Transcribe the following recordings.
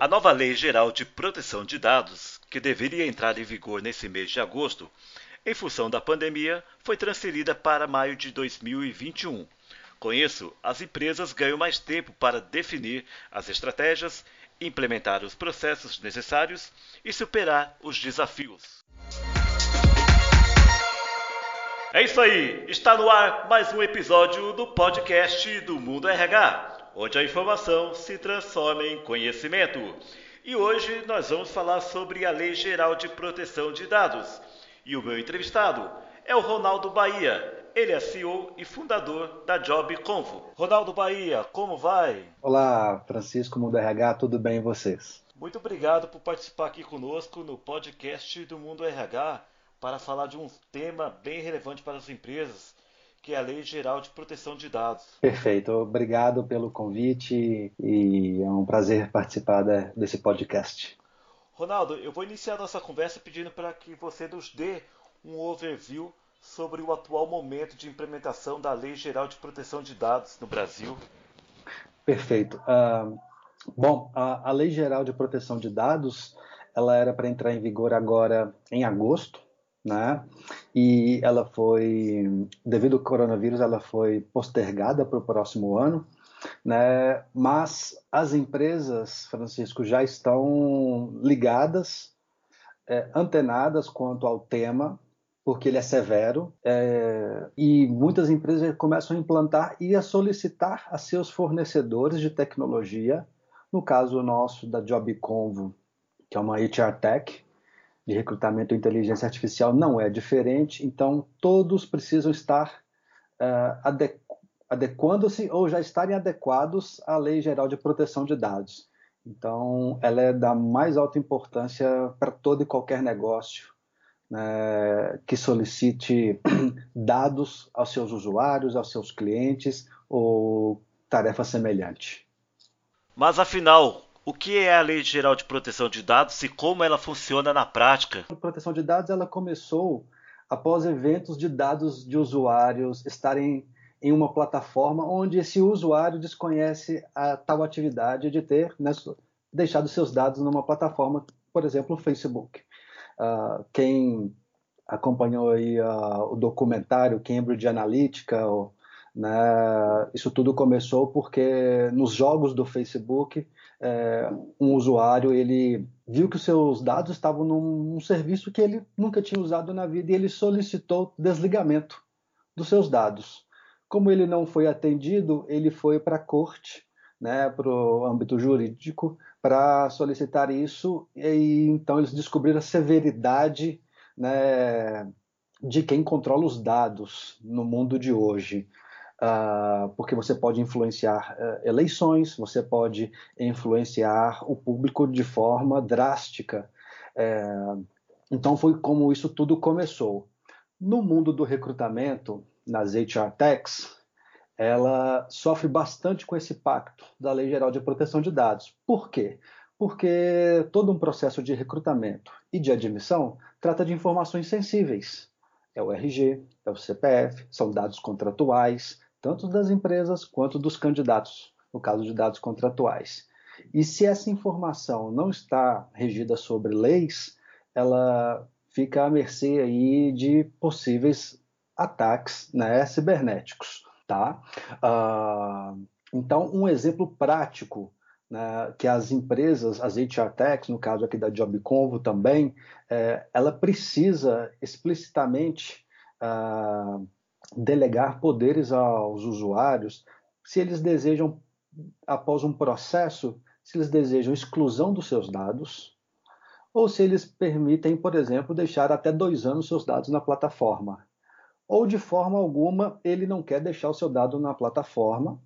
A nova Lei Geral de Proteção de Dados, que deveria entrar em vigor nesse mês de agosto, em função da pandemia, foi transferida para maio de 2021. Com isso, as empresas ganham mais tempo para definir as estratégias, implementar os processos necessários e superar os desafios. É isso aí, está no ar mais um episódio do podcast do Mundo RH onde a informação se transforma em conhecimento. E hoje nós vamos falar sobre a Lei Geral de Proteção de Dados. E o meu entrevistado é o Ronaldo Bahia. Ele é CEO e fundador da Job Convo. Ronaldo Bahia, como vai? Olá, Francisco Mundo RH, tudo bem e vocês? Muito obrigado por participar aqui conosco no podcast do Mundo RH para falar de um tema bem relevante para as empresas, que é a Lei Geral de Proteção de Dados. Perfeito, obrigado pelo convite e é um prazer participar desse podcast. Ronaldo, eu vou iniciar nossa conversa pedindo para que você nos dê um overview sobre o atual momento de implementação da Lei Geral de Proteção de Dados no Brasil. Perfeito. Uh, bom, a, a Lei Geral de Proteção de Dados ela era para entrar em vigor agora em agosto né? E ela foi, devido ao coronavírus, ela foi postergada para o próximo ano, né? Mas as empresas, Francisco, já estão ligadas, é, antenadas quanto ao tema, porque ele é severo, é, e muitas empresas começam a implantar e a solicitar a seus fornecedores de tecnologia, no caso nosso da JobConvo, que é uma HR Tech, de recrutamento e inteligência artificial não é diferente, então todos precisam estar uh, adequando-se ou já estarem adequados à Lei Geral de Proteção de Dados. Então, ela é da mais alta importância para todo e qualquer negócio né, que solicite dados aos seus usuários, aos seus clientes ou tarefa semelhante. Mas afinal, o que é a Lei Geral de Proteção de Dados e como ela funciona na prática? A proteção de dados ela começou após eventos de dados de usuários estarem em uma plataforma onde esse usuário desconhece a tal atividade de ter né, deixado seus dados numa plataforma, por exemplo, o Facebook. Uh, quem acompanhou aí uh, o documentário Cambridge Analytica, ou, né, isso tudo começou porque nos jogos do Facebook é, um usuário ele viu que os seus dados estavam num, serviço que ele nunca tinha usado na vida e ele solicitou desligamento dos seus dados. Como ele não foi atendido, ele foi para a corte, né, para o âmbito jurídico, para solicitar isso e então eles descobriram a severidade né, de quem controla os dados no mundo de hoje uh, porque você pode influenciar uh, eleições, você pode influenciar o público de forma drástica. Uh, então foi como isso tudo começou. No mundo do recrutamento, nas HR Techs, ela sofre bastante com esse pacto da Lei Geral de Proteção de Dados. Por quê? Porque todo um processo de recrutamento e de admissão trata de informações sensíveis. É o RG, é o CPF, são dados contratuais, tanto das empresas quanto dos candidatos, no caso de dados contratuais. E se essa informação não está regida sobre leis, ela fica à mercê aí de possíveis ataques né, cibernéticos. Tá? Uh, então, um exemplo prático né, que as empresas, as HR Techs, no caso aqui da JobConvo também, é, ela precisa explicitamente uh, delegar poderes aos usuários se eles desejam, após um processo, se eles desejam exclusão dos seus dados, ou se eles permitem, por exemplo, deixar até dois anos seus dados na plataforma. Ou de forma alguma ele não quer deixar o seu dado na plataforma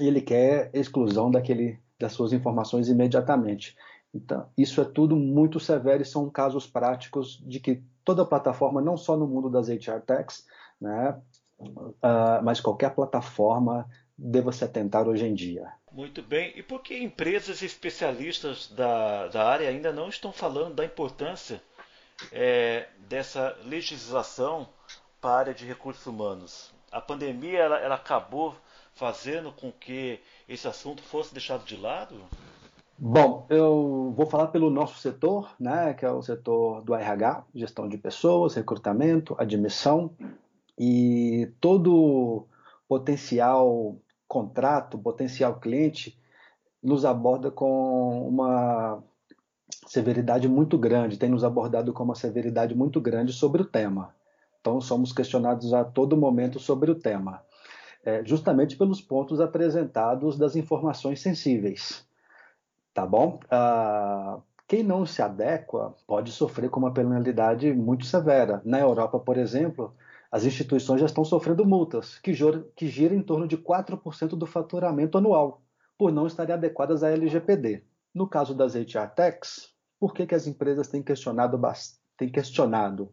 e ele quer exclusão daquele, das suas informações imediatamente. Então, isso é tudo muito severo e são casos práticos de que toda plataforma, não só no mundo das HR Techs, né, uh, mas qualquer plataforma deva se atentar hoje em dia. Muito bem. E por que empresas especialistas da, da área ainda não estão falando da importância é, dessa legislação para a área de recursos humanos? A pandemia ela, ela acabou fazendo com que esse assunto fosse deixado de lado? Bom, eu vou falar pelo nosso setor, né, que é o setor do RH, gestão de pessoas, recrutamento, admissão e todo potencial contrato, potencial cliente nos aborda com uma severidade muito grande, tem nos abordado com uma severidade muito grande sobre o tema. Então, somos questionados a todo momento sobre o tema, é, justamente pelos pontos apresentados das informações sensíveis tá bom? Ah, quem não se adequa pode sofrer com uma penalidade muito severa. Na Europa, por exemplo, as instituições já estão sofrendo multas, que, que giram em torno de 4% do faturamento anual, por não estarem adequadas à LGPD. No caso das HR Techs, por que, que as empresas têm questionado, têm questionado?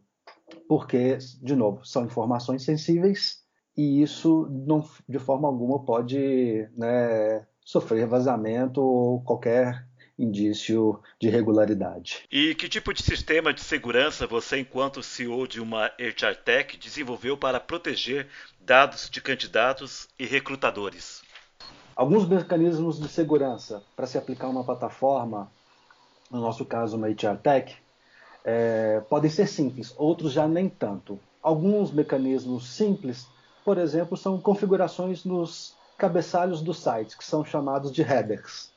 Porque, de novo, são informações sensíveis e isso, não, de forma alguma, pode né, sofrer vazamento ou qualquer indício de irregularidade. E que tipo de sistema de segurança você, enquanto CEO de uma HR Tech, desenvolveu para proteger dados de candidatos e recrutadores? Alguns mecanismos de segurança para se aplicar uma plataforma, no nosso caso uma HR Tech, é, podem ser simples, outros já nem tanto. Alguns mecanismos simples, por exemplo, são configurações nos cabeçalhos do site, que são chamados de headers.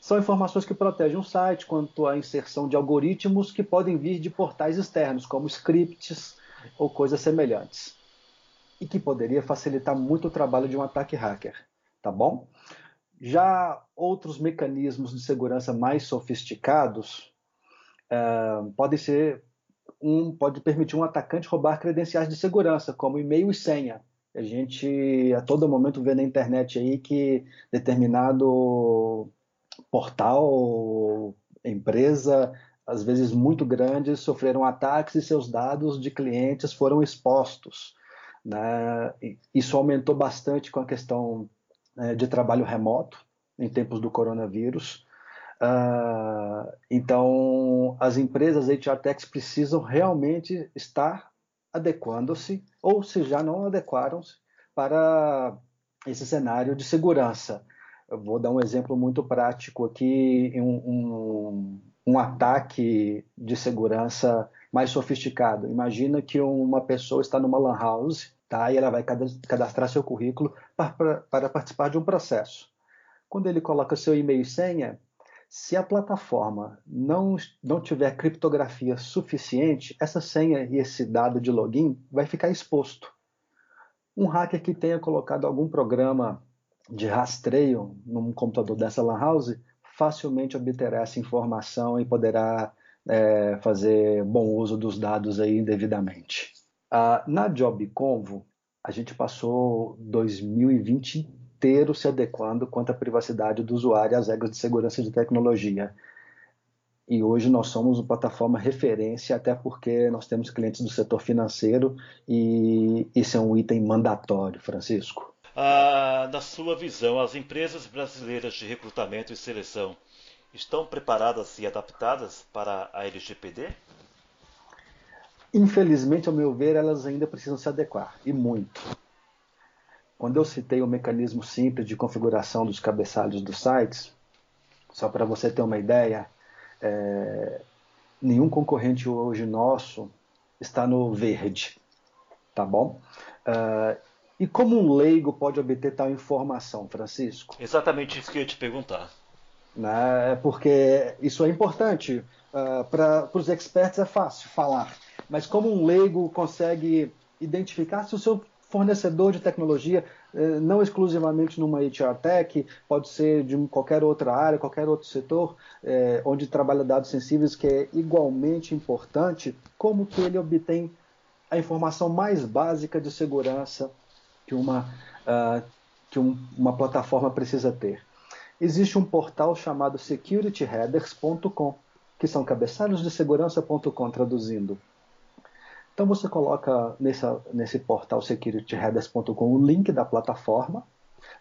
São informações que protegem o site quanto à inserção de algoritmos que podem vir de portais externos, como scripts ou coisas semelhantes, e que poderia facilitar muito o trabalho de um ataque hacker, tá bom? Já outros mecanismos de segurança mais sofisticados uh, podem ser um, pode permitir um atacante roubar credenciais de segurança, como e-mail e senha, a gente a todo momento vê na internet aí que determinado portal, empresa, às vezes muito grandes, sofreram ataques e seus dados de clientes foram expostos. Né? Isso aumentou bastante com a questão né, de trabalho remoto em tempos do coronavírus. Uh, então, as empresas HR Techs precisam realmente estar adequando-se, ou se já não adequaram-se, para esse cenário de segurança. Eu vou dar um exemplo muito prático aqui, um, um, um ataque de segurança mais sofisticado. Imagina que uma pessoa está numa lan house tá, e ela vai cadastrar seu currículo para, para participar de um processo. Quando ele coloca seu e-mail e senha, se a plataforma não, não tiver criptografia suficiente, essa senha e esse dado de login vai ficar exposto. Um hacker que tenha colocado algum programa de rastreio num computador dessa lan house facilmente obterá essa informação e poderá é, fazer bom uso dos dados aí indevidamente. Ah, na JobConvo, a gente passou 2020 inteiro se adequando quanto à privacidade do usuário e às regras de segurança de tecnologia. E hoje nós somos uma plataforma referência, até porque nós temos clientes do setor financeiro e isso é um item mandatório, Francisco. Ah, na sua visão, as empresas brasileiras de recrutamento e seleção estão preparadas e adaptadas para a LGPD? Infelizmente, ao meu ver, elas ainda precisam se adequar, e muito. Quando eu citei o mecanismo simples de configuração dos cabeçalhos dos sites, só para você ter uma ideia, é, nenhum concorrente hoje nosso está no verde, tá bom? Uh, e como um leigo pode obter tal informação, Francisco? Exatamente isso que eu ia te perguntar. Né? Porque isso é importante. Uh, para os experts é fácil falar, mas como um leigo consegue identificar se o seu fornecedor de tecnologia, eh, não exclusivamente numa HR Tech, pode ser de qualquer outra área, qualquer outro setor, é, onde trabalha dados sensíveis, que é igualmente importante, como que ele obtém a informação mais básica de segurança que uma, uh, que um, uma plataforma precisa ter. Existe um portal chamado securityheaders.com, que são cabeçalhos de segurança.com traduzindo. Então você coloca nessa, nesse portal securityheaders.com o link da plataforma,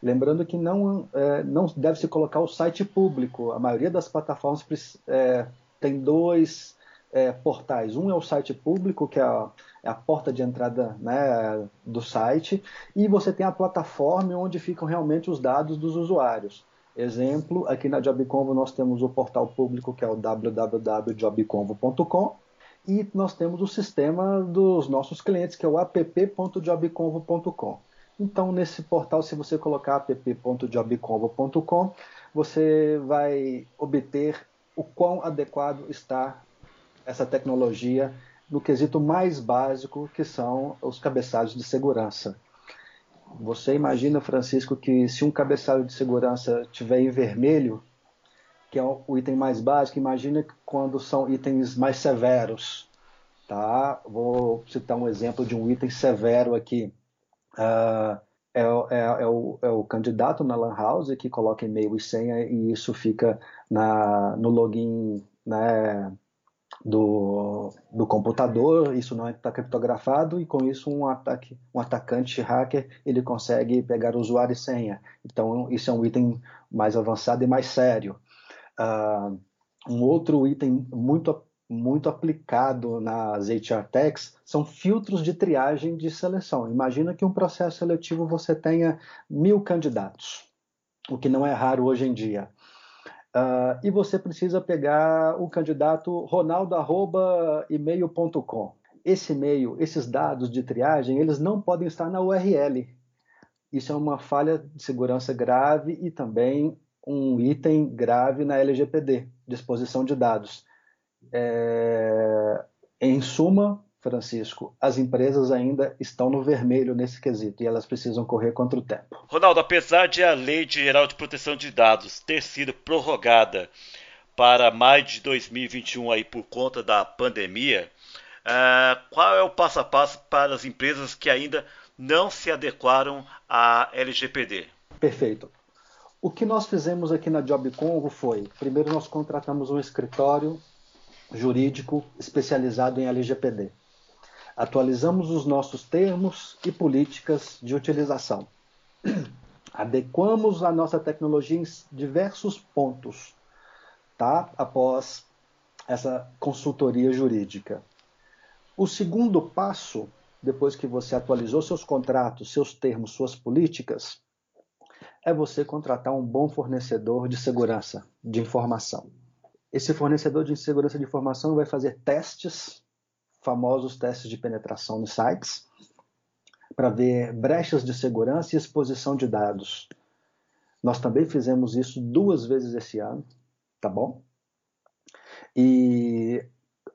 lembrando que não, é, não deve se colocar o site público. A maioria das plataformas é, tem dois é, portais. Um é o site público, que é a, a porta de entrada né, do site, e você tem a plataforma onde ficam realmente os dados dos usuários. Exemplo, aqui na JobConvo nós temos o portal público que é o www.jobconvo.com e nós temos o sistema dos nossos clientes que é o app.jobconvo.com. Então, nesse portal, se você colocar app.jobconvo.com, você vai obter o quão adequado está essa tecnologia no quesito mais básico, que são os cabeçalhos de segurança. Você imagina, Francisco, que se um cabeçalho de segurança tiver em vermelho, que é o item mais básico, imagina quando são itens mais severos. Tá? Vou citar um exemplo de um item severo aqui. Uh, é, é, é, o, é, o, candidato na Lan House que coloca e-mail e senha e isso fica na, no login né, do, do computador, isso não está criptografado e com isso um ataque, um atacante hacker ele consegue pegar usuário e senha. Então isso é um item mais avançado e mais sério. Uh, um outro item muito muito aplicado nas HR techs são filtros de triagem de seleção. Imagina que um processo seletivo você tenha mil candidatos, o que não é raro hoje em dia. Uh, e você precisa pegar o candidato ronaldo@email.com. Esse e-mail, esses dados de triagem, eles não podem estar na URL. Isso é uma falha de segurança grave e também um item grave na LGPD, disposição de dados. É... Em suma, Francisco, as empresas ainda estão no vermelho nesse quesito e elas precisam correr contra o tempo. Ronaldo, apesar de a Lei Geral de Proteção de Dados ter sido prorrogada para maio de 2021 aí por conta da pandemia, uh, qual é o passo a passo para as empresas que ainda não se adequaram à LGPD? Perfeito. O que nós fizemos aqui na JobConvo foi, primeiro nós contratamos um escritório jurídico especializado em LGPD atualizamos os nossos termos e políticas de utilização. Adequamos a nossa tecnologia em diversos pontos, tá? Após essa consultoria jurídica. O segundo passo, depois que você atualizou seus contratos, seus termos, suas políticas, é você contratar um bom fornecedor de segurança de informação. Esse fornecedor de segurança de informação vai fazer testes famosos testes de penetração nos sites para ver brechas de segurança e exposição de dados. Nós também fizemos isso duas vezes esse ano, tá bom? E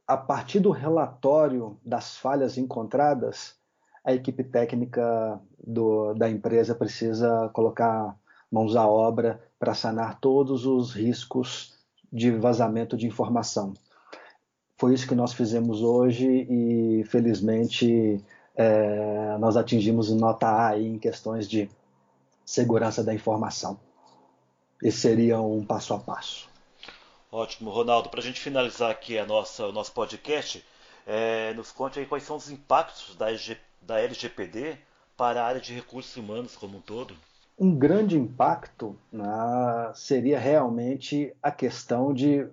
a partir do relatório das falhas encontradas, a equipe técnica do, da empresa precisa colocar mãos à obra para sanar todos os riscos de vazamento de informação. Foi isso que nós fizemos hoje e, felizmente, é, nós atingimos nota A em questões de segurança da informação. Esse seria um passo a passo. Ótimo, Ronaldo. Para a gente finalizar aqui a nossa, o nosso podcast, é, nos conte aí quais são os impactos da, da LGPD para a área de recursos humanos como um todo. Um grande impacto né, seria realmente a questão de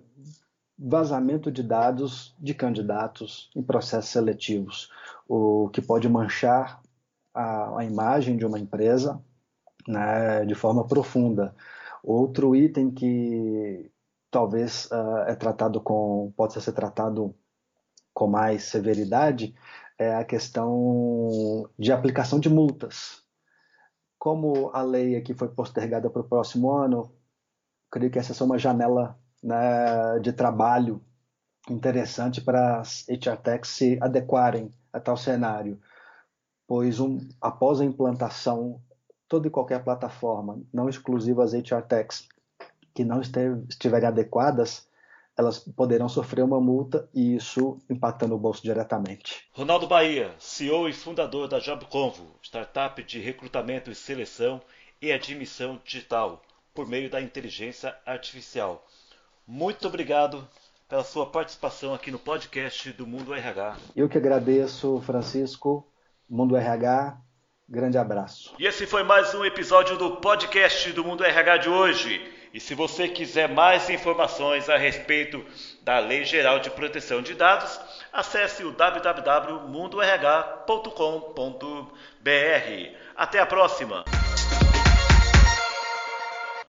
vazamento de dados de candidatos em processos seletivos, o que pode manchar a, a imagem de uma empresa né, de forma profunda. Outro item que talvez uh, é tratado com pode ser tratado com mais severidade é a questão de aplicação de multas. Como a lei aqui foi postergada para o próximo ano, creio que essa é uma janela né, de trabalho interessante para as HR Techs se adequarem a tal cenário, pois um, após a implantação, toda e qualquer plataforma, não exclusiva as HR Techs, que não estiverem adequadas, elas poderão sofrer uma multa e isso impacta no bolso diretamente. Ronaldo Bahia, CEO e fundador da JobConvo, startup de recrutamento e seleção e admissão digital por meio da inteligência artificial. Muito obrigado pela sua participação aqui no podcast do Mundo RH. Eu que agradeço, Francisco. Mundo RH, grande abraço. E esse foi mais um episódio do podcast do Mundo RH de hoje. E se você quiser mais informações a respeito da Lei Geral de Proteção de Dados, acesse o www.mundorh.com.br. Até a próxima!